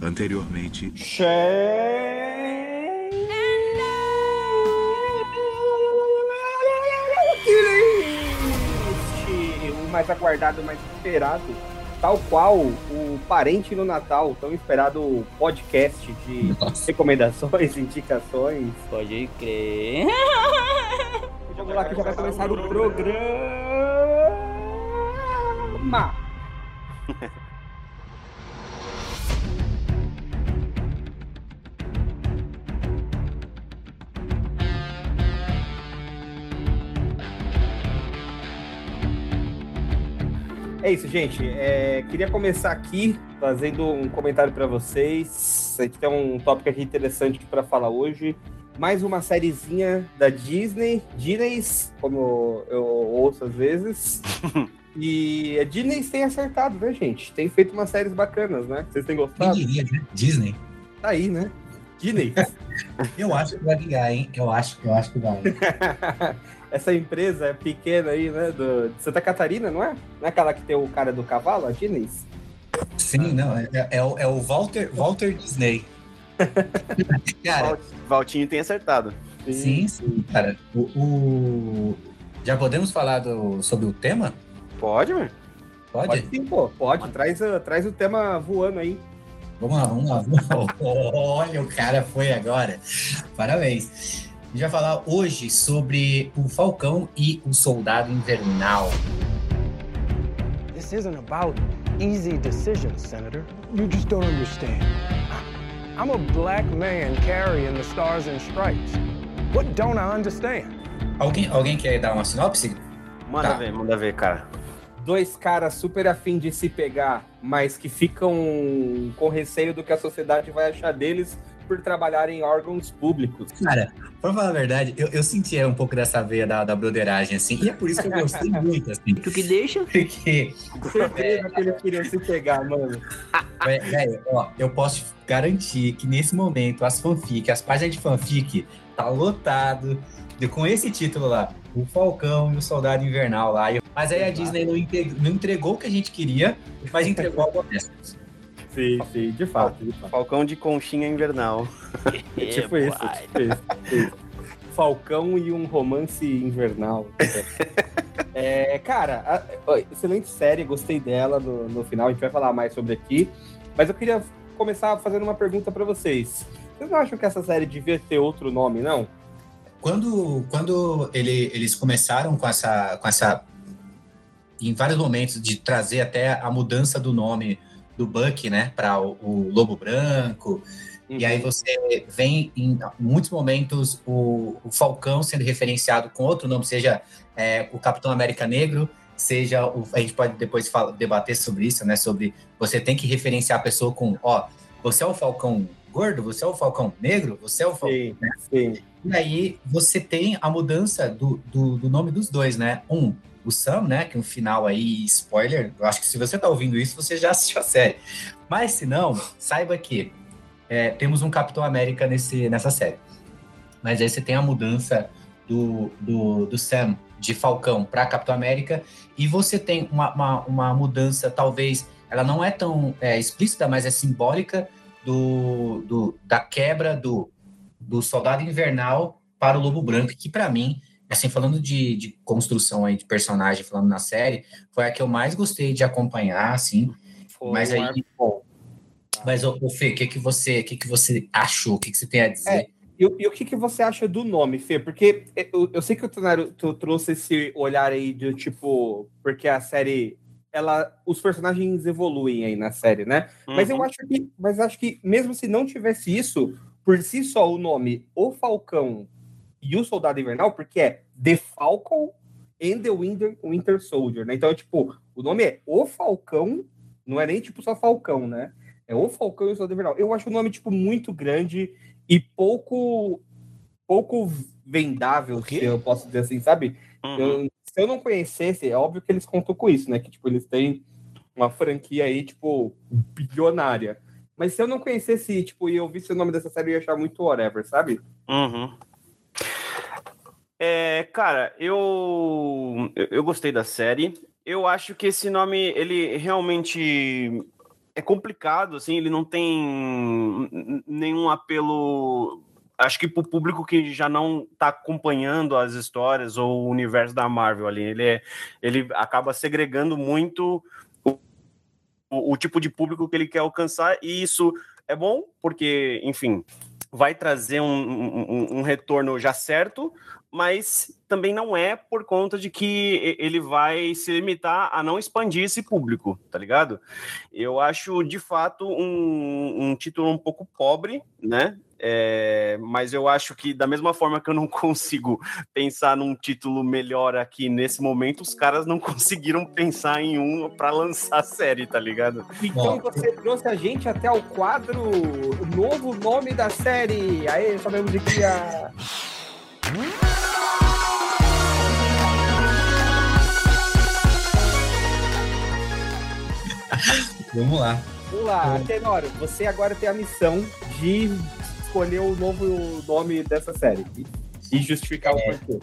Anteriormente. O mais aguardado, o mais esperado, tal qual o Parente no Natal, tão esperado podcast de Nossa. recomendações, indicações. Pode crer. Vamos lá que já vai começar o programa. É isso, gente. É, queria começar aqui fazendo um comentário para vocês. A gente tem um tópico aqui interessante para falar hoje. Mais uma sériezinha da Disney, Disney's, como eu ouço às vezes. e a Disney tem acertado, né, gente? Tem feito umas séries bacanas, né? Vocês têm Quem gostado? diria, né? Disney. Tá aí, né? Disney. Eu acho que vai vingar, hein? Eu acho, eu acho que vai. Essa empresa é pequena aí, né? Do, de Santa Catarina, não é? Não é aquela que tem o cara do cavalo, a Disney? Sim, não. É, é o, é o Walter, Walter Disney. Cara, Val- Valtinho tem acertado. sim, sim, cara. O, o- Já podemos falar do- sobre o tema? Pode, mano? Pode? Pode sim, pô. Pode. Traz, traz o tema voando aí. Vamos lá, vamos lá. Vamos lá. Olha, o cara foi agora. Parabéns. A gente vai falar hoje sobre o Falcão e o Soldado Invernal. This isn't about easy decisions, Senator. You just don't understand. I'm a black man carrying the stars and stripes. What don't I understand? Alguém, alguém quer dar uma sinopse? Manda Tá. ver, manda ver, cara. Dois caras super afim de se pegar, mas que ficam com receio do que a sociedade vai achar deles por trabalhar em órgãos públicos. Cara, pra falar a verdade, eu, eu senti um pouco dessa veia da, da broderagem, assim, e é por isso que eu gostei muito, assim, Tu que deixa? porque, Certeza que eles queriam se pegar, mano. velho, ó, eu posso garantir que nesse momento as fanfic, as páginas de fanfic, tá lotado de, com esse título lá, o Falcão e o Soldado Invernal lá. E- Mas aí a Disney não, inte- não entregou o que a gente queria, mas entregou algo honesto. Sim, sim, de fato, de fato. Falcão de conchinha invernal. É tipo isso, tipo isso, tipo isso. Falcão e um romance invernal. É, cara, excelente série, gostei dela no, no final, a gente vai falar mais sobre aqui. Mas eu queria começar fazendo uma pergunta pra vocês. Vocês não acham que essa série devia ter outro nome, não? Quando, quando ele- eles começaram com essa, com essa. Em vários momentos, de trazer até a mudança do nome do Buck, né, para o, o Lobo Branco. E aí você vem em muitos momentos o, o Falcão sendo referenciado com outro nome, seja é, o Capitão América Negro, seja o, a gente pode depois fala- debater sobre isso, né? Sobre você tem que referenciar a pessoa com, ó, você é o Falcão gordo, você é o Falcão negro, você é o Falcão Sim, sim. e aí você tem a mudança do, do, do nome dos dois, né? Um, o Sam, né? Que no final aí, spoiler, eu acho que se você tá ouvindo isso, você já assistiu a série. Mas se não, saiba que é, temos um Capitão América nesse, nessa série. Mas aí você tem a mudança do, do, do Sam de Falcão para Capitão América e você tem uma, uma, uma mudança, talvez, ela não é tão é, explícita, mas é simbólica do, do, da quebra do, do Soldado Invernal para o Lobo Branco, que para mim, assim, falando de, de construção aí de personagem, falando na série, foi a que eu mais gostei de acompanhar, assim. Foi Mas aí- bom. Mas, ô, ô Fê, o que, que, você, que, que você achou? O que, que você tem a dizer? É, E, o- e o que, que você acha do nome, Fê? Porque eu, eu sei que o Tonário tu trouxe esse olhar aí de tipo, porque a série, ela, os personagens evoluem aí na série, né? Mas eu Uhum. acho que, mas acho que mesmo se não tivesse isso, por si só o nome O Falcão e o Soldado Invernal, porque é The Falcon and the Winter, Winter Soldier, né? Então, tipo, o nome é O Falcão, não é nem tipo só Falcão, né? É O Falcão e o Soldado Invernal. Eu acho o nome tipo muito grande e pouco pouco vendável, se eu posso dizer assim, sabe? Uhum. Eu- se eu não conhecesse, é óbvio que eles contam com isso, né? Que, tipo, eles têm uma franquia aí, tipo, bilionária. Mas se eu não conhecesse, tipo, e eu visse o nome dessa série, eu ia achar muito whatever, sabe? Uhum. É, cara, eu, eu gostei da série. Eu acho que esse nome, ele realmente é complicado, assim, ele não tem nenhum apelo. Acho que pro público que já não tá acompanhando as histórias ou o universo da Marvel ali, ele, é, ele acaba segregando muito o, o, o tipo de público que ele quer alcançar, e isso é bom, porque, enfim, vai trazer um, um, um retorno já certo, mas também não é por conta de que ele vai se limitar a não expandir esse público, tá ligado? Eu acho de fato um, um título um pouco pobre, né? É, mas eu acho que da mesma forma que eu não consigo pensar num título melhor aqui nesse momento, os caras não conseguiram pensar em um para lançar a série, tá ligado? Então você trouxe a gente até o quadro novo nome da série. Aí sabemos de que a. Vamos lá. Vamos lá, Tenório, você agora tem a missão de escolher o novo nome dessa série e- justificar o porquê.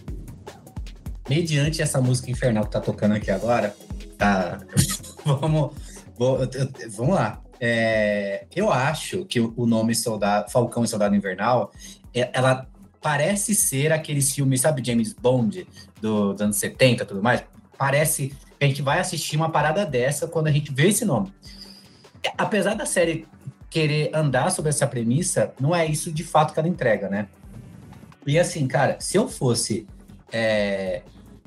Mediante essa música infernal que tá tocando aqui agora, tá. vamos, vamos lá. É, eu acho que o nome Soldado, Falcão e Soldado Invernal, é- ela parece ser aqueles filmes, sabe, James Bond, do, dos anos 70 e tudo mais? Parece a gente vai assistir uma parada dessa quando a gente vê esse nome. Apesar da série querer andar sobre essa premissa, não é isso de fato que ela entrega, né? E assim, cara, se eu fosse é,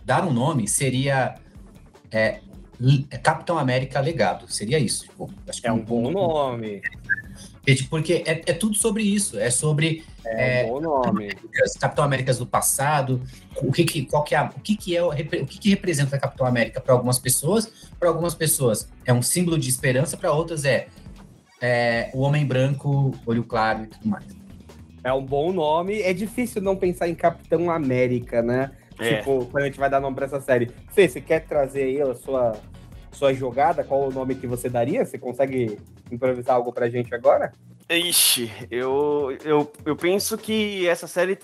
dar um nome, seria é, Capitão América Legado. Seria isso. Tipo, acho que É um bom nome. Porque, porque é, é tudo sobre isso. É sobre É, um bom nome. as Capitão Américas do passado, o que que, qual que é, a- o que que é, o que que representa a Capitão América para algumas pessoas, para algumas pessoas é um símbolo de esperança, para outras é, é o homem branco, olho claro e tudo mais. É um bom nome. É difícil não pensar em Capitão América, né? É. Tipo, quando a gente vai dar nome pra essa série. Fê, você quer trazer aí a sua, sua jogada? Qual o nome que você daria? Você consegue improvisar algo pra gente agora? Ixi, eu, eu, eu penso que essa série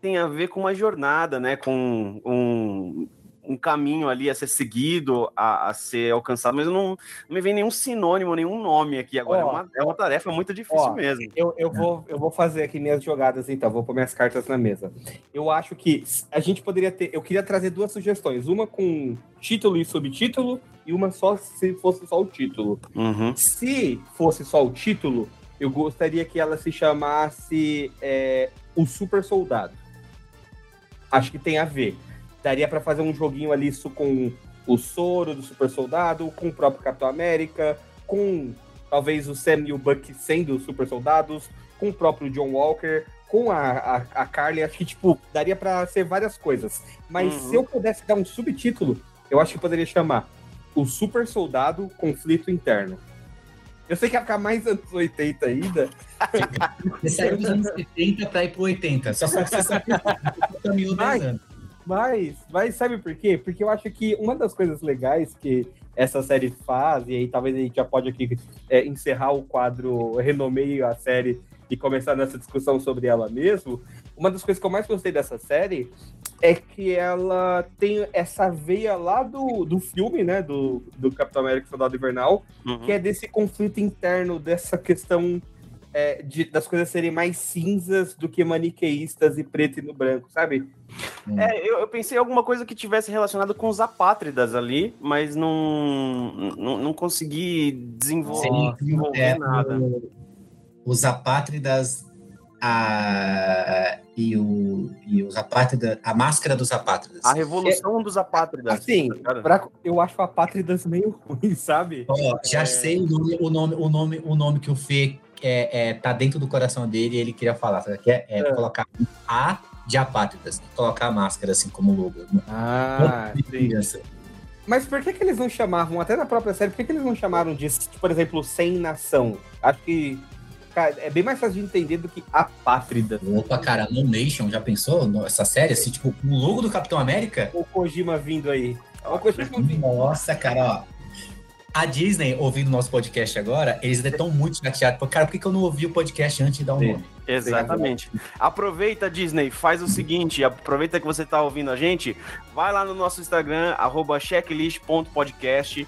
tem a ver com uma jornada, né? Com um, um caminho ali a ser seguido, a, a ser alcançado, mas não, não me vem nenhum sinônimo, nenhum nome aqui agora. Ó, é, uma, é uma tarefa muito difícil ó, mesmo. Eu, eu, vou, eu vou fazer aqui minhas jogadas, então. Vou pôr minhas cartas na mesa. Eu acho que a gente poderia ter. Eu queria trazer duas sugestões. Uma com título e subtítulo, e uma só se fosse só o título. Uhum. Se fosse só o título, eu gostaria que ela se chamasse é, O Super Soldado. Acho que tem a ver. Daria pra fazer um joguinho ali isso com o soro do Super Soldado, com o próprio Capitão América, com talvez o Sam e o Buck sendo Super Soldados, com o próprio John Walker, com a, a, a Carly. Acho que, tipo, daria pra ser várias coisas. Mas Uhum. se eu pudesse dar um subtítulo, eu acho que poderia chamar O Super Soldado Conflito Interno. Eu sei que ia ficar mais anos 80 ainda. Você saiu dos anos 70 para ir pro 80. Só só que você só caminhou 10 Vai. anos. Mas, mas sabe por quê? Porque eu acho que uma das coisas legais que essa série faz, e aí talvez a gente já pode aqui é, encerrar o quadro Renomeio a série e começar nessa discussão sobre ela mesmo. Uma das coisas que eu mais gostei dessa série é que ela tem essa veia lá do, do filme, né? Do, do Capitão América Soldado Invernal, Uhum. que é desse conflito interno, dessa questão é, de, das coisas serem mais cinzas do que maniqueístas e preto e no branco, sabe? É, eu, eu pensei em alguma coisa que tivesse relacionado com os apátridas ali, mas não, não, não consegui desenvolver, Seria, desenvolver é, nada. o- Os apátridas a, e, o, e os apátridas, a máscara dos apátridas. A revolução dos apátridas. Assim, tá pra- eu acho a Pátridas meio ruim, sabe? Ó, já É. sei o nome, o nome, o nome, o nome que o Fê é, é, tá dentro do coração dele e ele queria falar, sabe? Que é, é É. colocar A de apátridas, colocar a máscara assim como logo. Ah. Mas por que, que eles não chamavam, até na própria série, por que, que eles não chamaram de, por exemplo, Sem Nação? Acho que cara, é bem mais fácil de entender do que Apátridas. Opa, cara, No Nation, já pensou? Essa série, assim, tipo, o logo do Capitão América? O Kojima vindo aí. O Kojima vindo. Nossa, cara, ó. A Disney, ouvindo nosso podcast agora, eles estão muito chateados. Porque, Cara, por que, que eu não ouvi o podcast antes de dar um Sim. nome? Exatamente. Aproveita, Disney, faz o seguinte, aproveita que você está ouvindo a gente, vai lá no nosso Instagram, arroba checklist.podcast,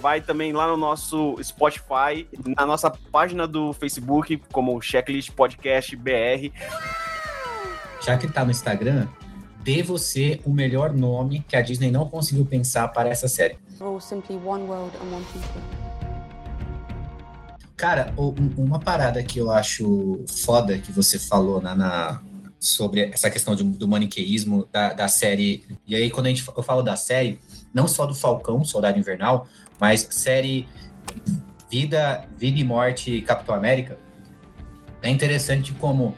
vai também lá no nosso Spotify, na nossa página do Facebook, como Checklist Podcast BR. Já que tá no Instagram, dê você o melhor nome que a Disney não conseguiu pensar para essa série. Cara, um- uma parada que eu acho foda que você falou na, na- sobre essa questão de- do maniqueísmo da, da série. E aí, quando a gente, eu falo da série, não só do Falcão, Soldado Invernal, mas série Vida, Vida e Morte Capitão América. É interessante como,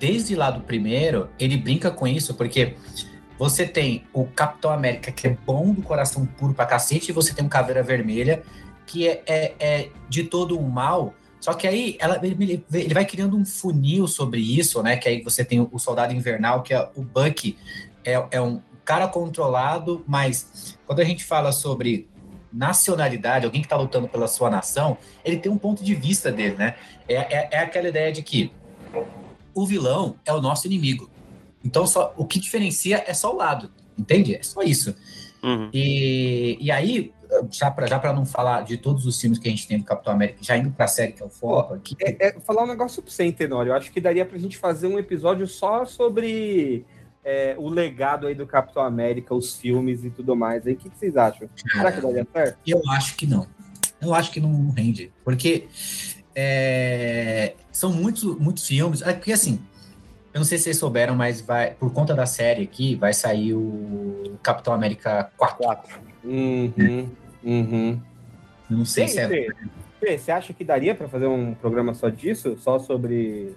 desde lá do primeiro, ele brinca com isso, porque você tem o Capitão América, que é bom do coração puro pra cacete, e você tem um Caveira Vermelha, que é, é, é de todo um mal. Só que aí ela, ele, ele vai criando um funil sobre isso, né? Que aí você tem o Soldado Invernal, que é o Bucky, é, é um cara controlado, mas quando a gente fala sobre nacionalidade, alguém que está lutando pela sua nação, ele tem um ponto de vista dele, né? É, é, é aquela ideia de que o vilão é o nosso inimigo. Então, só, o que diferencia é só o lado, entende? É só isso. Uhum. E, e aí, já para já pra não falar de todos os filmes que a gente tem do Capitão América, já indo pra série que é o foco aqui. É, é, falar um negócio pra você, Tenório. Eu acho que daria pra gente fazer um episódio só sobre é, o legado aí do Capitão América, os filmes e tudo mais. Aí, o que, que vocês acham? Será que daria certo? Eu acho que não. Eu acho que não rende. Porque é, são muitos, muitos filmes. é, Porque assim, eu não sei se vocês souberam, mas vai, por conta da série aqui, vai sair o Capitão América 4. Uhum, uhum. Eu não sei se é. Fê, você acha que daria pra fazer um programa só disso? Só sobre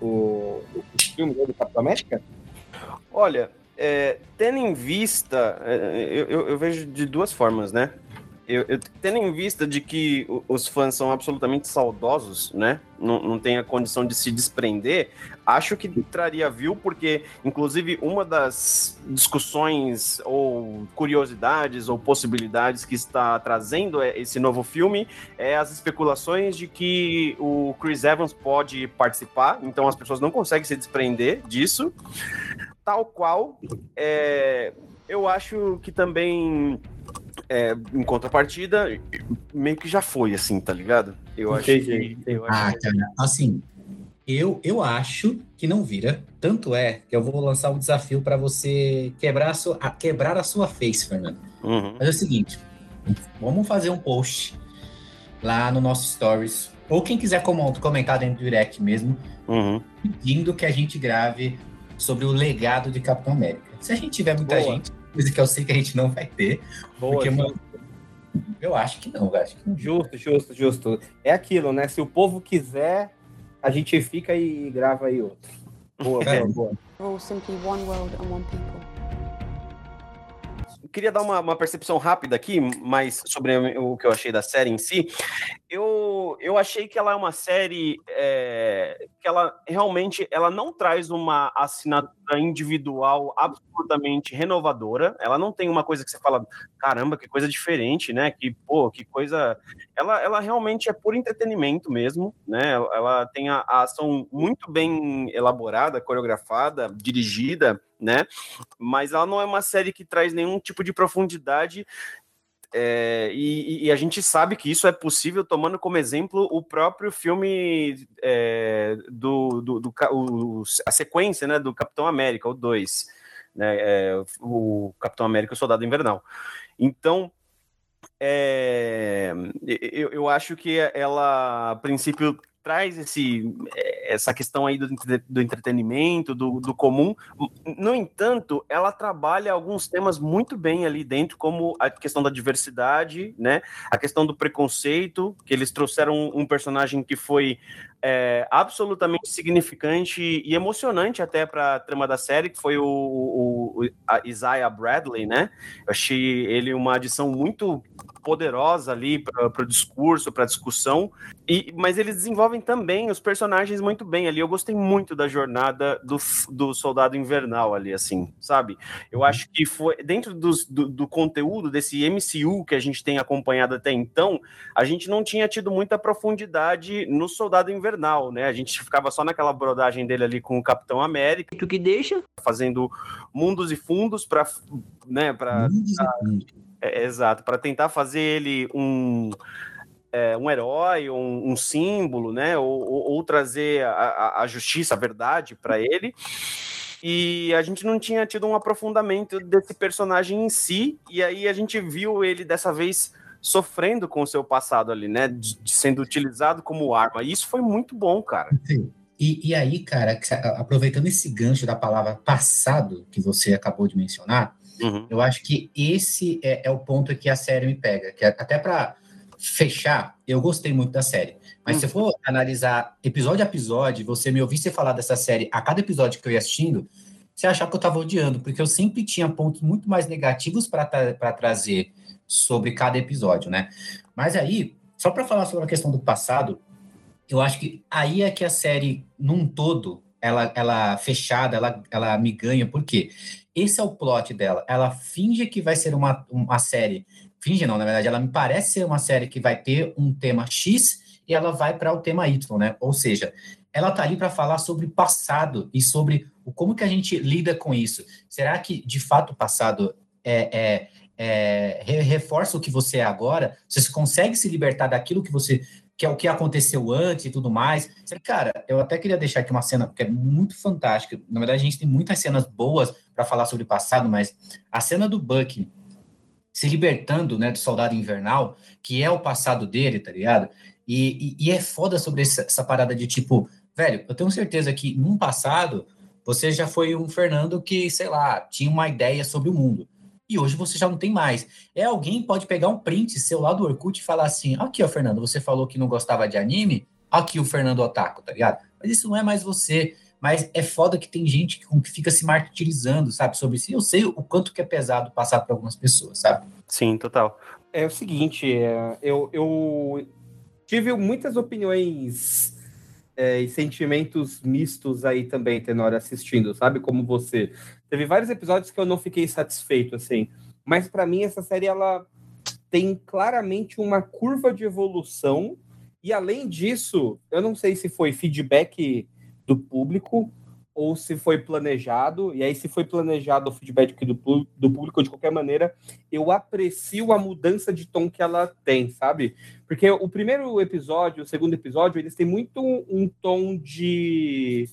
o, o filme do Capitão América? Olha, é, tendo em vista, é, eu, eu- vejo de duas formas, né? Eu, eu- tendo em vista de que os fãs são absolutamente saudosos, né? Não, não tem a condição de se desprender, acho que traria view, porque, inclusive, uma das discussões ou curiosidades ou possibilidades que está trazendo é- esse novo filme é as especulações de que o Chris Evans pode participar, então as pessoas não conseguem se desprender disso tal qual, é, eu acho que também, é, em contrapartida, meio que já foi assim, tá ligado? Eu acho que. Eu acho Ah, cara, assim, eu, eu acho que não vira. Tanto é que eu vou lançar um desafio para você quebrar a, sua, a- quebrar a sua face, Fernando. Uhum. Mas é o seguinte, vamos fazer um post lá no nosso Stories, ou quem quiser com- comentar dentro do direct mesmo, Uhum. pedindo que a gente grave sobre o legado de Capitão América. Se a gente tiver muita Boa. gente, coisa que eu sei que a gente não vai ter, Boa, porque, eu acho que não, eu acho que não. justo, justo, justo. É aquilo, né? Se o povo quiser, a gente fica e grava aí outro. Boa, É. boa, boa. We're all simply one world and one people. Queria dar uma, uma percepção rápida aqui, mas sobre o que eu achei da série em si. Eu, eu achei que ela é uma série é, que ela realmente ela não traz uma assinatura individual absolutamente renovadora. Ela não tem uma coisa que você fala, caramba, que coisa diferente, né? Que, pô, que coisa. Ela, ela realmente é por entretenimento mesmo, né? Ela, tem a, a ação muito bem elaborada, coreografada, dirigida, né? Mas ela não é uma série que traz nenhum tipo de profundidade. É, e, e a gente sabe que isso é possível tomando como exemplo o próprio filme é, do, do, do o- a sequência né, do Capitão América, o 2, né, é, o Capitão América e o Soldado Invernal. Então, é, eu, eu acho que ela, a princípio, traz esse, essa questão aí do, do entretenimento, do, do comum. No entanto, ela trabalha alguns temas muito bem ali dentro, como a questão da diversidade, né? A questão do preconceito, que eles trouxeram um personagem que foi é, absolutamente significante e emocionante até para a trama da série, que foi o, o, o Isaiah Bradley, né? Eu achei ele uma adição muito poderosa ali para o discurso, para a discussão, e, mas eles desenvolvem também os personagens muito bem ali. Eu gostei muito da jornada do, do Soldado Invernal ali, assim, sabe? Eu acho que foi dentro dos, do, do conteúdo desse MCU que a gente tem acompanhado até então, a gente não tinha tido muita profundidade no Soldado Invernal, né? A gente ficava só naquela brodagem dele ali com o Capitão América, Tu que deixa? fazendo mundos e fundos para, né, para É, exato, para tentar fazer ele um, é, um herói, um, um, símbolo, né? Ou, ou, ou trazer a, a, justiça, a verdade para ele. E a gente não tinha tido um aprofundamento desse personagem em si, e aí a gente viu ele dessa vez sofrendo com o seu passado ali, né? De, de sendo utilizado como arma. E isso foi muito bom, cara. Sim. E, e aí, cara, aproveitando esse gancho da palavra passado que você acabou de mencionar, uhum. eu acho que esse é, é, o ponto que a série me pega. Que é, até para fechar, eu gostei muito da série. Mas uhum. se eu for analisar episódio a episódio, você me você falar dessa série a cada episódio que eu ia assistindo, você achar que eu estava odiando, porque eu sempre tinha pontos muito mais negativos para trazer sobre cada episódio, né? Mas aí, só para falar sobre a questão do passado, eu acho que aí é que a série, num todo, ela, ela fechada, ela, ela me ganha, por quê? Esse é o plot dela. Ela finge que vai ser uma, uma série. Finge não, na verdade, ela me parece ser uma série que vai ter um tema X e ela vai para o tema Y, né? Ou seja, ela tá ali para falar sobre passado e sobre o, como que a gente lida com isso. Será que, de fato, o passado é, é, é reforça o que você é agora? Você consegue se libertar daquilo que você que é o que aconteceu antes e tudo mais. Cara, eu até queria deixar aqui uma cena que é muito fantástica. Na verdade, a gente tem muitas cenas boas para falar sobre o passado, mas a cena do Buck se libertando, né, do soldado invernal, que é o passado dele, tá ligado? E, e, e é foda sobre essa, essa parada de tipo, velho, eu tenho certeza que num passado você já foi um Fernando que, sei lá, tinha uma ideia sobre o mundo e hoje você já não tem mais. É alguém pode pegar um print seu lá do Orkut e falar assim: aqui, ó, Fernando, você falou que não gostava de anime, aqui o Fernando Otaku, tá ligado? Mas isso não é mais você. Mas é foda que tem gente que, que fica se martirizando, sabe, sobre isso. E eu sei o quanto que é pesado passar por algumas pessoas, sabe? Sim, total. É o seguinte, é, eu, eu tive muitas opiniões é, e sentimentos mistos aí também, Tenor, assistindo, sabe? Como você. Teve vários episódios que eu não fiquei satisfeito, assim. Mas para mim, essa série, ela tem claramente uma curva de evolução. E além disso, eu não sei se foi feedback do público ou se foi planejado, e aí se foi planejado o feedback do, do público, de qualquer maneira, eu aprecio a mudança de tom que ela tem, sabe? Porque o primeiro episódio, o segundo episódio, eles têm muito um tom de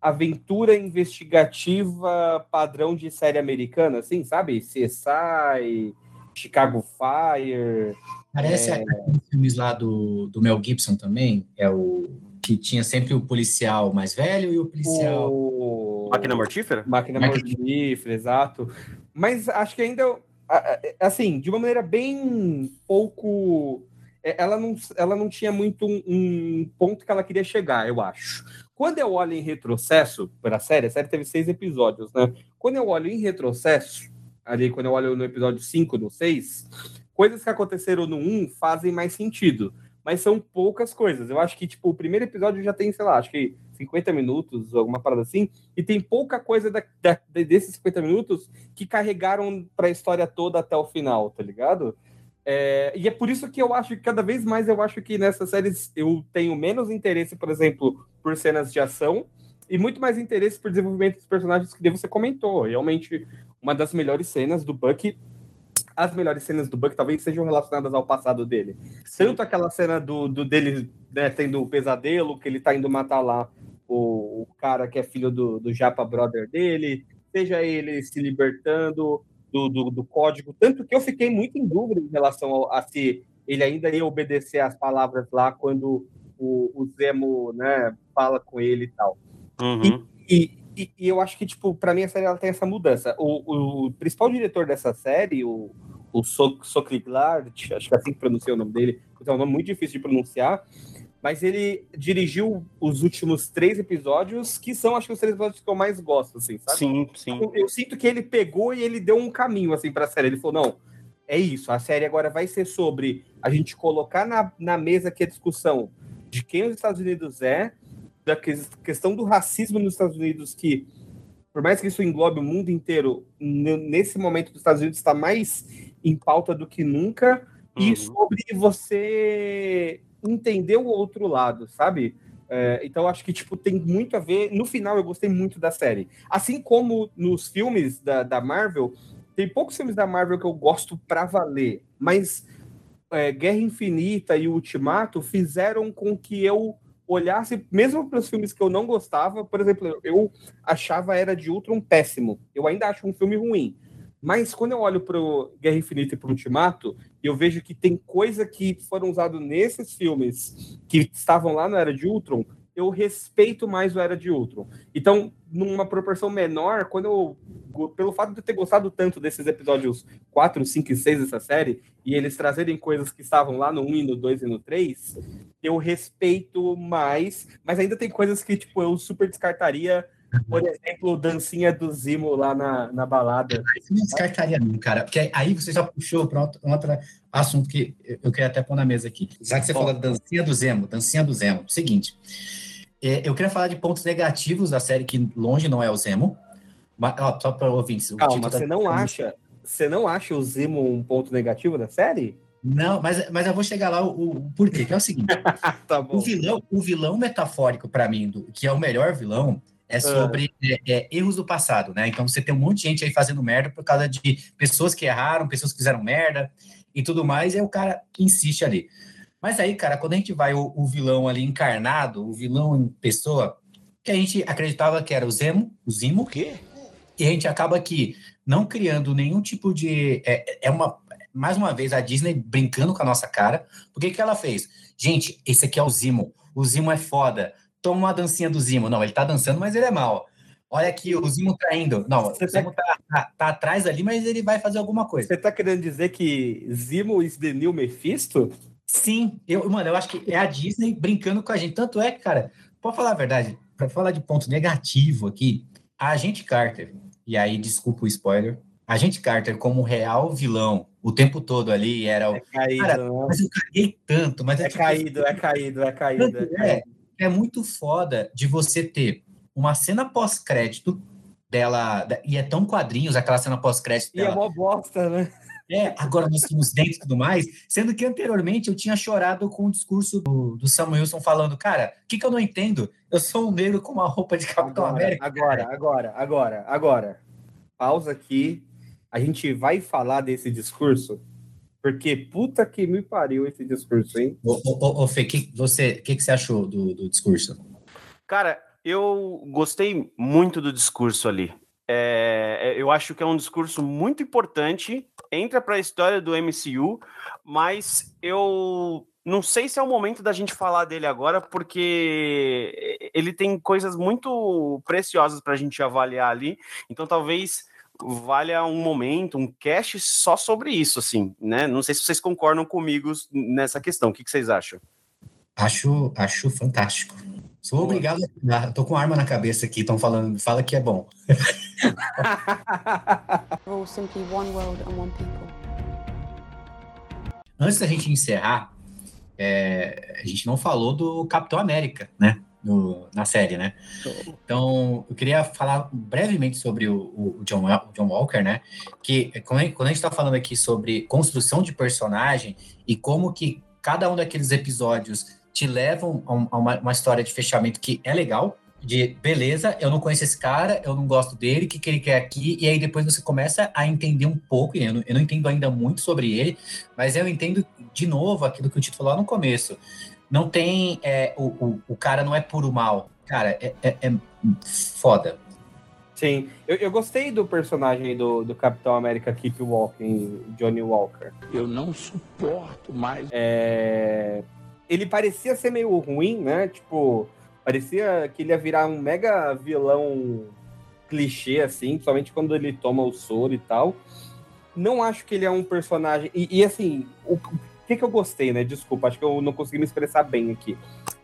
aventura investigativa padrão de série americana, assim, sabe? CSI, Chicago Fire... Parece é... aqueles filmes lá do, do Mel Gibson também, é o que tinha sempre o policial mais velho e o policial. O... Máquina mortífera? Máquina, Máquina mortífera, exato. Mas acho que ainda, assim, de uma maneira bem pouco. É, ela não, ela não tinha muito um, um ponto que ela queria chegar, eu acho. Quando eu olho em retrocesso para a série, a série teve seis episódios, né? Quando eu olho em retrocesso, ali, quando eu olho no episódio 5, no 6, coisas que aconteceram no 1 fazem mais sentido mas são poucas coisas. Eu acho que, tipo, o primeiro episódio já tem, sei lá, acho que 50 minutos, alguma parada assim, e tem pouca coisa da, da, desses 50 minutos que carregaram para a história toda até o final, tá ligado? É, e é por isso que eu acho que cada vez mais eu acho que nessas séries eu tenho menos interesse, por exemplo, por cenas de ação e muito mais interesse por desenvolvimento dos personagens que você comentou. Realmente, uma das melhores cenas do Bucky as melhores cenas do Buck talvez sejam relacionadas ao passado dele. Sim. Tanto aquela cena do, do dele né, tendo o pesadelo, que ele tá indo matar lá o, o cara que é filho do, do Japa Brother dele, seja ele se libertando do, do, do, código. Tanto que eu fiquei muito em dúvida em relação ao, a se ele ainda ia obedecer as palavras lá quando o, o Zemo né, fala com ele e tal. Uhum. E, e, e, e, eu acho que, tipo, pra mim a série ela tem essa mudança. O, o principal diretor dessa série, o, o Sokliglard, acho que é assim que pronuncia o nome dele, é um nome muito difícil de pronunciar, mas ele dirigiu os últimos três episódios, que são, acho que, os três episódios que eu mais gosto, assim, sabe? Sim, sim. Eu, eu sinto que ele pegou e ele deu um caminho, assim, pra série. Ele falou, não, é isso, a série agora vai ser sobre a gente colocar na, na mesa aqui a discussão de quem os Estados Unidos é, da questão do racismo nos Estados Unidos, que, por mais que isso englobe o mundo inteiro, nesse momento os Estados Unidos está mais em pauta do que nunca, uhum. e sobre você entender o outro lado, sabe? É, então acho que tipo tem muito a ver. No final eu gostei muito da série, assim como nos filmes da, da Marvel tem poucos filmes da Marvel que eu gosto pra valer, mas é, Guerra Infinita e Ultimato fizeram com que eu olhasse, mesmo para os filmes que eu não gostava, por exemplo, eu achava Era de Ultron péssimo. Eu ainda acho um filme ruim. Mas quando eu olho para Guerra Infinita e para Ultimato, eu vejo que tem coisa que foram usadas nesses filmes que estavam lá no Era de Ultron, eu respeito mais o Era de Ultron. Então, numa proporção menor, quando eu pelo fato de eu ter gostado tanto desses episódios 4, 5 e 6 dessa série, e eles trazerem coisas que estavam lá no 1 e no 2 e no 3, eu respeito mais, mas ainda tem coisas que, tipo, eu super descartaria, por exemplo, dancinha do Zimo lá na, na balada. Isso não descartaria não, cara, porque aí você já puxou para outro, outro assunto que eu queria até pôr na mesa aqui. Já que você falou da dancinha do Zemo, dancinha do Zemo, seguinte, é, eu queria falar de pontos negativos da série, que longe não é o Zemo, mas, ó, só para ouvintes. Calma, você da... não acha, você não acha o Zemo um ponto negativo da série? Não, mas, mas eu vou chegar lá o, o porquê, que é o seguinte. tá o vilão, o vilão metafórico para mim, do, que é o melhor vilão, é ah. sobre é, é, erros do passado, né? Então você tem um monte de gente aí fazendo merda por causa de pessoas que erraram, pessoas que fizeram merda e tudo mais, e é o cara que insiste ali. Mas aí, cara, quando a gente vai o, o vilão ali encarnado, o vilão em pessoa, que a gente acreditava que era o Zemo, o Zimo. O quê? E a gente acaba aqui não criando nenhum tipo de. É, é uma. Mais uma vez, a Disney brincando com a nossa cara. Por que, que ela fez? Gente, esse aqui é o Zimo. O Zimo é foda. Toma uma dancinha do Zimo. Não, ele tá dançando, mas ele é mal. Olha aqui, o Zimo tá indo. Não, Você o Zimo tá, tá, tá, atrás ali, mas ele vai fazer alguma coisa. Você tá querendo dizer que Zimo is the new Mephisto? Sim, eu, mano, eu acho que é a Disney brincando com a gente. Tanto é que, cara, pode falar a verdade, para falar de ponto negativo aqui, a Agente Carter, e aí, desculpa o spoiler. A gente Carter, como real vilão, o tempo todo ali, era o. É caído, Cara, né? mas eu caguei tanto. Mas é, é, tipo, caído, é caído, é caído, é caído. É, é muito foda de você ter uma cena pós-crédito dela. E é tão quadrinhos aquela cena pós-crédito dela. E é uma bosta, né? É, agora nós temos dentes e tudo mais, sendo que anteriormente eu tinha chorado com o discurso do, do Samuelson falando, cara, o que, que eu não entendo? Eu sou um negro com uma roupa de Capitão agora, América. Agora, agora, agora, agora. Pausa aqui. A gente vai falar desse discurso, porque puta que me pariu esse discurso, hein? Ô, ô, ô Fê, que, você, o que, que você achou do, do discurso? Cara, eu gostei muito do discurso ali. É, eu acho que é um discurso muito importante entra para a história do MCU, mas eu não sei se é o momento da gente falar dele agora, porque ele tem coisas muito preciosas para a gente avaliar ali. Então, talvez valha um momento, um cast só sobre isso, assim, né? Não sei se vocês concordam comigo nessa questão. O que, que vocês acham? Acho, acho fantástico. Sou obrigado. A... Tô com arma na cabeça aqui, estão falando, fala que é bom. Antes da gente encerrar, é, a gente não falou do Capitão América, né? No, na série, né? Então, eu queria falar brevemente sobre o, o, John, o John, Walker, né? Que quando a gente está falando aqui sobre construção de personagem e como que cada um daqueles episódios te levam a uma, uma história de fechamento que é legal, de beleza, eu não conheço esse cara, eu não gosto dele, o que, que ele quer aqui, e aí depois você começa a entender um pouco, e eu não, eu não entendo ainda muito sobre ele, mas eu entendo de novo aquilo que o Tito falou lá no começo. Não tem. É, o, o, o cara não é puro mal. Cara, é, é, é foda. Sim, eu, eu, gostei do personagem do, do Capitão América Keep Walking, Johnny Walker. Eu não suporto mais. É ele parecia ser meio ruim, né? Tipo, parecia que ele ia virar um mega vilão clichê, assim, somente quando ele toma o soro e tal. Não acho que ele é um personagem. E, e assim, o, o que, que eu gostei, né? Desculpa, acho que eu não consegui me expressar bem aqui.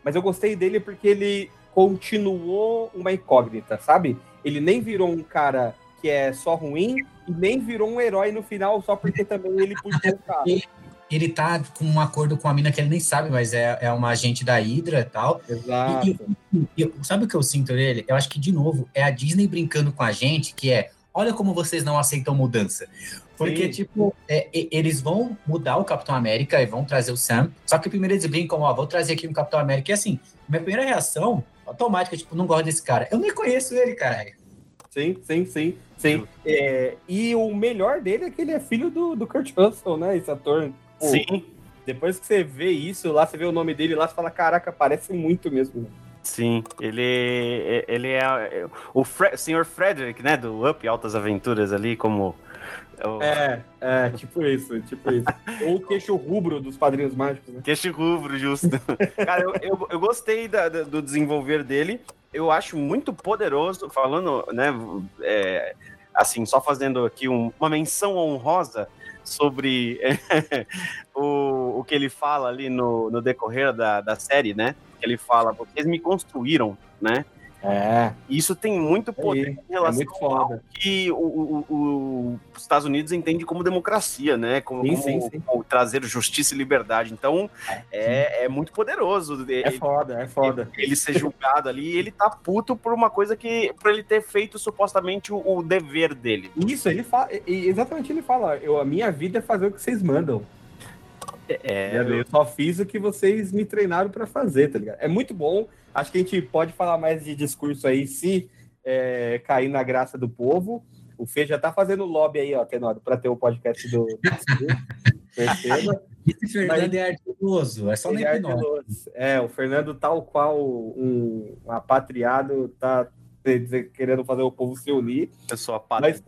Mas eu gostei dele porque ele continuou uma incógnita, sabe? Ele nem virou um cara que é só ruim e nem virou um herói no final só porque também ele puxou o cara ele tá com um acordo com a mina que ele nem sabe, mas é, é uma agente da Hydra e tal. Exato. E, e, sabe o que eu sinto dele? Eu acho que, de novo, é a Disney brincando com a gente, que é, olha como vocês não aceitam mudança. Porque, Sim. tipo, é, eles vão mudar o Capitão América e vão trazer o Sam, só que primeiro eles brincam, ó, vou trazer aqui um Capitão América. E assim, minha primeira reação, automática, tipo, não gosto desse cara. Eu nem conheço ele, cara. Sim, sim, sim, sim. É, e o melhor dele é que ele é filho do, do Kurt Russell, né? Esse ator. Sim, Depois que você vê isso lá, você vê o nome dele lá, você fala, caraca, parece muito mesmo. sim. Ele, ele é o Fre Sr. Frederick, né? Do Up Altas Aventuras ali, como. o É, é, tipo isso, tipo isso. Ou o queixo rubro dos padrinhos mágicos, né? Queixo rubro, justo. Cara, eu, eu, eu gostei da- do desenvolver dele. Eu acho muito poderoso, falando, né? é, assim, só fazendo aqui um- uma menção honrosa sobre o, o que ele fala ali no, no decorrer da, da série, né? Ele fala, vocês me construíram, né? É, isso tem muito poder em é relação muito foda. que o, o- o- os Estados Unidos entende como democracia, né? Como, Sim, como- sim, sim. como trazer justiça e liberdade. Então, é, é muito poderoso. É Ele, foda, é foda. ele ser julgado ali, e ele tá puto por uma coisa que. por ele ter feito supostamente o, dever dele. Isso, ele fala, exatamente ele fala, eu, a minha vida é fazer o que vocês mandam. É, eu só fiz o que vocês me treinaram pra fazer, tá ligado? É muito bom. Acho que a gente pode falar mais de discurso aí se é, cair na graça do povo. O Fê já tá fazendo lobby aí, ó, Tenório, pra ter o podcast do. Perceba. Esse Fernando é ardiloso, é só na é hipnose. É, o Fernando, tal qual um apatriado, tá querendo fazer o povo se unir. eu sou a pátria. Mas,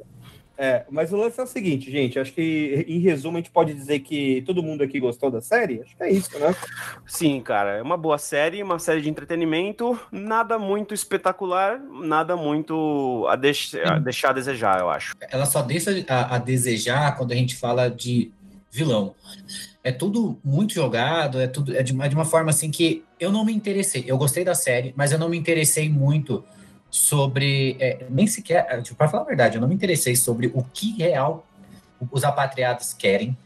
é, mas o lance é o seguinte, gente. Acho que, em resumo, a gente pode dizer que todo mundo aqui gostou da série. Acho que é isso, né? Sim, cara, é uma boa série, uma série de entretenimento, nada muito espetacular, nada muito a, deix- a deixar a desejar, eu acho. Ela só deixa a, a desejar quando a gente fala de vilão. É tudo muito jogado, é tudo é de, uma- de uma forma assim que eu não me interessei. Eu gostei da série, mas eu não me interessei muito sobre é, nem sequer, é, tipo, para falar a verdade, eu não me interessei sobre o que real os apatriados querem.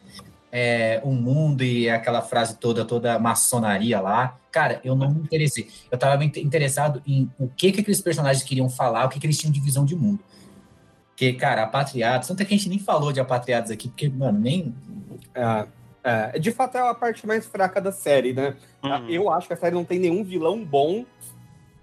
É, o mundo e aquela frase toda, toda maçonaria lá. Cara, eu não me interessei. Eu tava inte- interessado em o que, que aqueles personagens queriam falar, o que, que eles tinham de visão de mundo. Porque, cara, apatriados, tanto é que a gente nem falou de apatriados aqui, porque, mano, nem. É, é, de fato, é a parte mais fraca da série, né? Uhum. Eu acho que a série não tem nenhum vilão bom.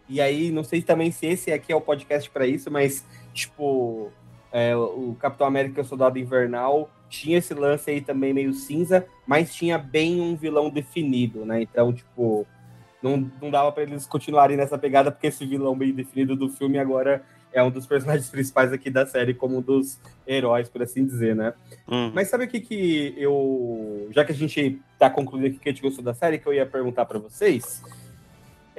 E aí, não sei também se esse aqui é o podcast pra isso, mas, tipo, é, o Capitão América e o Soldado Invernal tinha esse lance aí também meio cinza, mas tinha bem um vilão definido, né? Então, tipo, não, não dava pra eles continuarem nessa pegada, porque esse vilão bem definido do filme agora é um dos personagens principais aqui da série, como um dos heróis, por assim dizer, né? Uhum. Mas sabe o que que eu. Já que a gente tá concluindo aqui que a gente gostou da série, que eu ia perguntar pra vocês.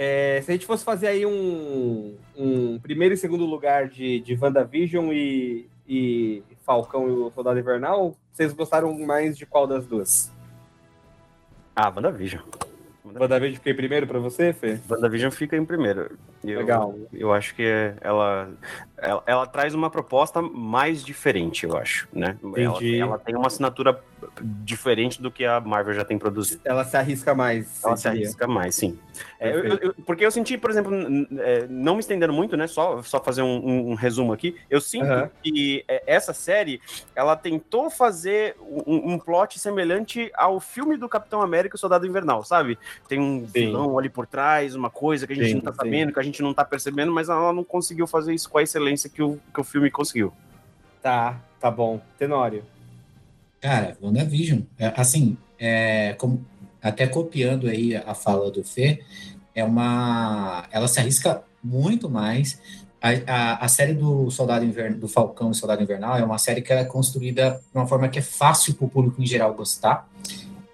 É, se a gente fosse fazer aí um, um primeiro e segundo lugar de, de WandaVision e, e Falcão e o Soldado Invernal, vocês gostaram mais de qual das duas? Ah, WandaVision. WandaVision fiquei primeiro pra você, Fê? WandaVision fica em primeiro. Eu, Legal. Eu acho que ela, ela, ela traz uma proposta mais diferente, eu acho, né? Ela, Entendi. ela tem uma assinatura diferente do que a Marvel já tem produzido. Ela se arrisca mais. Ela se diria. arrisca mais, sim. É, eu- eu- porque eu senti, por exemplo, é, não me estendendo muito, né? Só, só fazer um, um- um resumo aqui. Eu sinto que é, essa série, ela tentou fazer um, um plot semelhante ao filme do Capitão América e o Soldado Invernal, sabe? Tem um Sim. vilão ali por trás, uma coisa que a gente Sim, não tá sim. sabendo, que a gente não tá percebendo, mas ela não conseguiu fazer isso com a excelência que o, que o filme conseguiu. Tá, tá bom. Tenório. Cara, WandaVision, é, assim, é, como, até copiando aí a fala do Fê, é uma. Ela se arrisca muito mais. A, a, a série do Soldado Inverno, do Falcão e Soldado Invernal é uma série que ela é construída de uma forma que é fácil para o público em geral gostar.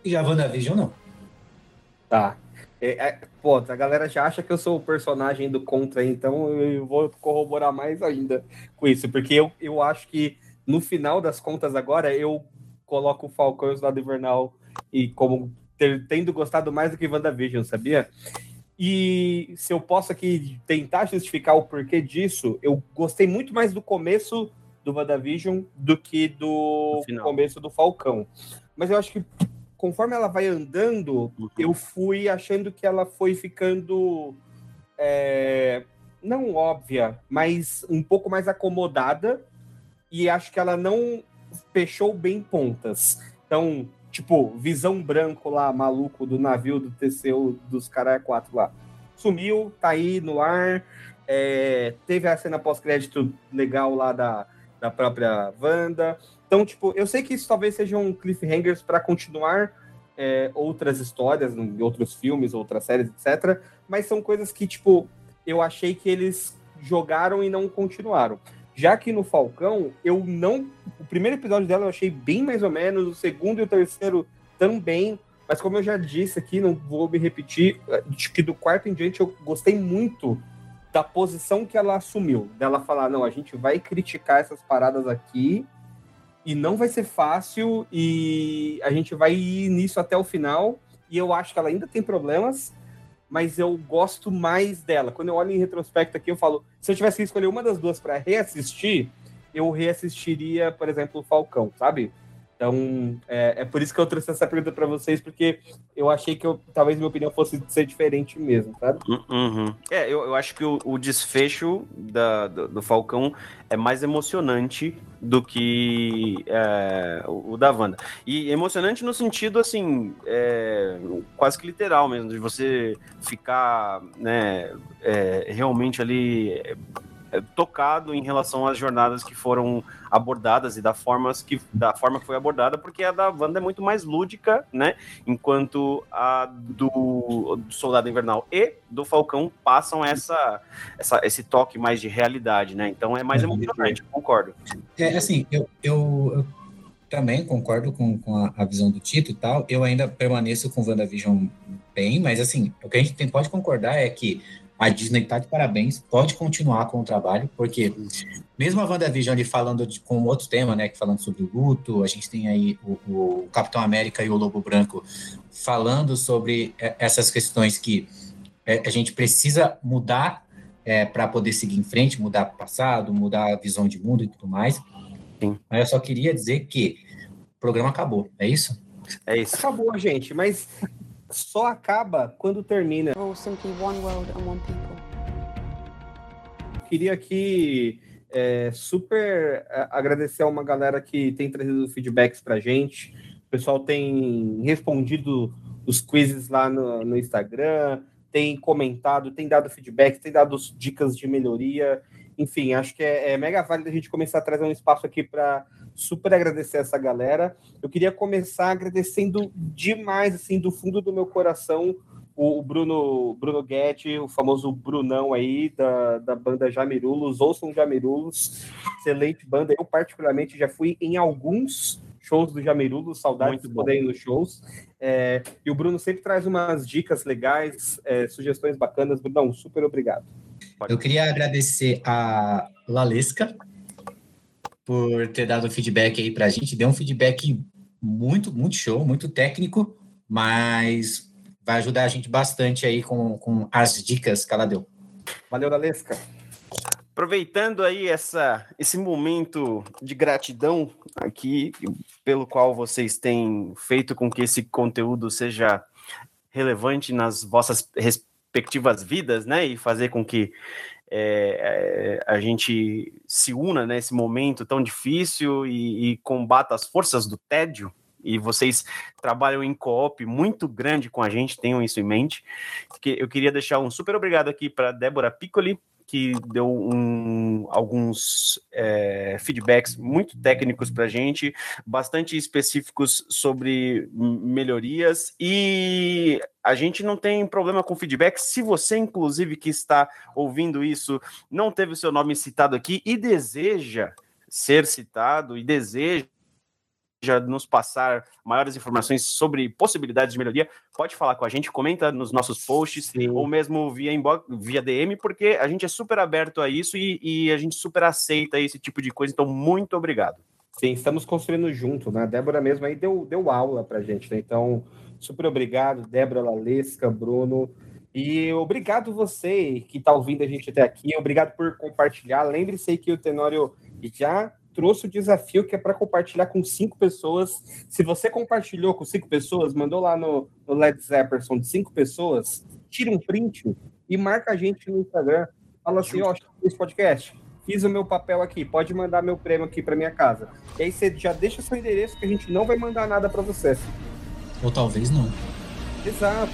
E a WandaVision não. Tá. É, é, pô, a galera já acha que eu sou o personagem do contra, então eu vou corroborar mais ainda com isso, porque eu, eu acho que no final das contas agora eu coloco o Falcão e o Soldado Invernal e como ter- tendo gostado mais do que WandaVision, sabia? E se eu posso aqui tentar justificar o porquê disso, eu gostei muito mais do começo do WandaVision do que do começo do Falcão. Mas eu acho que conforme ela vai andando, eu fui achando que ela foi ficando é, não óbvia, mas um pouco mais acomodada e acho que ela não fechou bem pontas. Então, tipo, visão branco lá, maluco do navio do Teseu dos Caralho 4 lá. Sumiu, tá aí no ar. É, teve a cena pós-crédito legal lá da, da própria Wanda. Então, tipo, eu sei que isso talvez sejam cliffhangers para continuar é, outras histórias, outros filmes, outras séries, etc. Mas são coisas que, tipo, eu achei que eles jogaram e não continuaram. Já que no Falcão, eu não. O primeiro episódio dela eu achei bem mais ou menos, o segundo e o terceiro também. Mas como eu já disse aqui, não vou me repetir, acho que do quarto em diante eu gostei muito da posição que ela assumiu. Dela falar, não, a gente vai criticar essas paradas aqui e não vai ser fácil e a gente vai ir nisso até o final. E eu acho que ela ainda tem problemas, mas eu gosto mais dela. Quando eu olho em retrospecto aqui, eu falo, se eu tivesse que escolher uma das duas para reassistir, eu reassistiria, por exemplo, o Falcão, sabe? Então, é, é por isso que eu trouxe essa pergunta para vocês, porque eu achei que eu, talvez minha opinião fosse ser diferente mesmo, sabe? Uhum. É, eu, eu acho que o, o desfecho da, do, do, Falcão é mais emocionante do que é, o, o, da Wanda. E emocionante no sentido, assim, é, quase que literal mesmo, de você ficar, né, é, realmente ali é, tocado em relação às jornadas que foram abordadas e da, formas que, da forma que foi abordada, porque a da Wanda é muito mais lúdica, né? Enquanto a do, do Soldado Invernal e do Falcão passam essa, essa, esse toque mais de realidade, né? Então é mais uhum. emocionante, concordo. É, assim, eu, eu, eu também concordo com, com a, a, visão do Tito e tal. Eu ainda permaneço com WandaVision bem, mas assim, o que a gente tem, pode concordar é que a Disney está de parabéns, pode continuar com o trabalho, porque mesmo a WandaVision ali falando de, com outro tema, né, falando sobre o luto, a gente tem aí o, o Capitão América e o Lobo Branco falando sobre é, essas questões que é, a gente precisa mudar é, para poder seguir em frente, mudar o passado, mudar a visão de mundo e tudo mais. Sim. Mas eu só queria dizer que o programa acabou, é isso? É isso. Acabou, gente, mas só acaba quando termina. Queria aqui é, super é, agradecer a uma galera que tem trazido feedbacks pra gente. O pessoal tem respondido os quizzes lá no, no Instagram, tem comentado, tem dado feedback, tem dado dicas de melhoria. Enfim, acho que é, é mega válido a gente começar a trazer um espaço aqui para super agradecer essa galera. Eu queria começar agradecendo demais, assim, do fundo do meu coração, o Bruno, Bruno Guedes, o famoso Brunão aí, da, da banda Jamirulos. Ouçam Jamirulos, excelente banda. Eu, particularmente, já fui em alguns shows do Jamirulos, saudades de poder ir nos shows. É, e o Bruno sempre traz umas dicas legais, é, sugestões bacanas. Brunão, super obrigado. Eu queria agradecer a Lalesca, por ter dado feedback aí para a gente. Deu um feedback muito, muito show, muito técnico, mas vai ajudar a gente bastante aí com, com as dicas que ela deu. Valeu, Dalesca. Aproveitando aí essa, esse momento de gratidão aqui, pelo qual vocês têm feito com que esse conteúdo seja relevante nas vossas respectivas vidas, né? E fazer com que é, é, a gente se una nesse momento tão difícil e, e combata as forças do tédio, e vocês trabalham em co-op muito grande com a gente, tenham isso em mente. Eu queria deixar um super obrigado aqui para Débora Piccoli, que deu um, alguns é, feedbacks muito técnicos para a gente, bastante específicos sobre melhorias, e a gente não tem problema com feedback. Se você, inclusive, que está ouvindo isso, não teve o seu nome citado aqui e deseja ser citado e deseja nos passar maiores informações sobre possibilidades de melhoria, pode falar com a gente, comenta nos nossos posts Sim. ou mesmo via inbox, via DM, porque a gente é super aberto a isso e, e, a gente super aceita esse tipo de coisa. Então, muito obrigado. Sim, estamos construindo junto, né? A Débora mesmo aí deu, deu aula pra gente, né? Então, super obrigado, Débora Lalesca, Bruno. E obrigado você que está ouvindo a gente até aqui. Obrigado por compartilhar. Lembre-se que o Tenório já trouxe o desafio que é para compartilhar com cinco pessoas. Se você compartilhou com cinco pessoas, mandou lá no, no Led Zeppelin de cinco pessoas, tira um print e marca a gente no Instagram. Fala assim, ó, oh, esse podcast, fiz o meu papel aqui, pode mandar meu prêmio aqui para minha casa. E aí você já deixa seu endereço que a gente não vai mandar nada para você. Ou talvez não. Exato.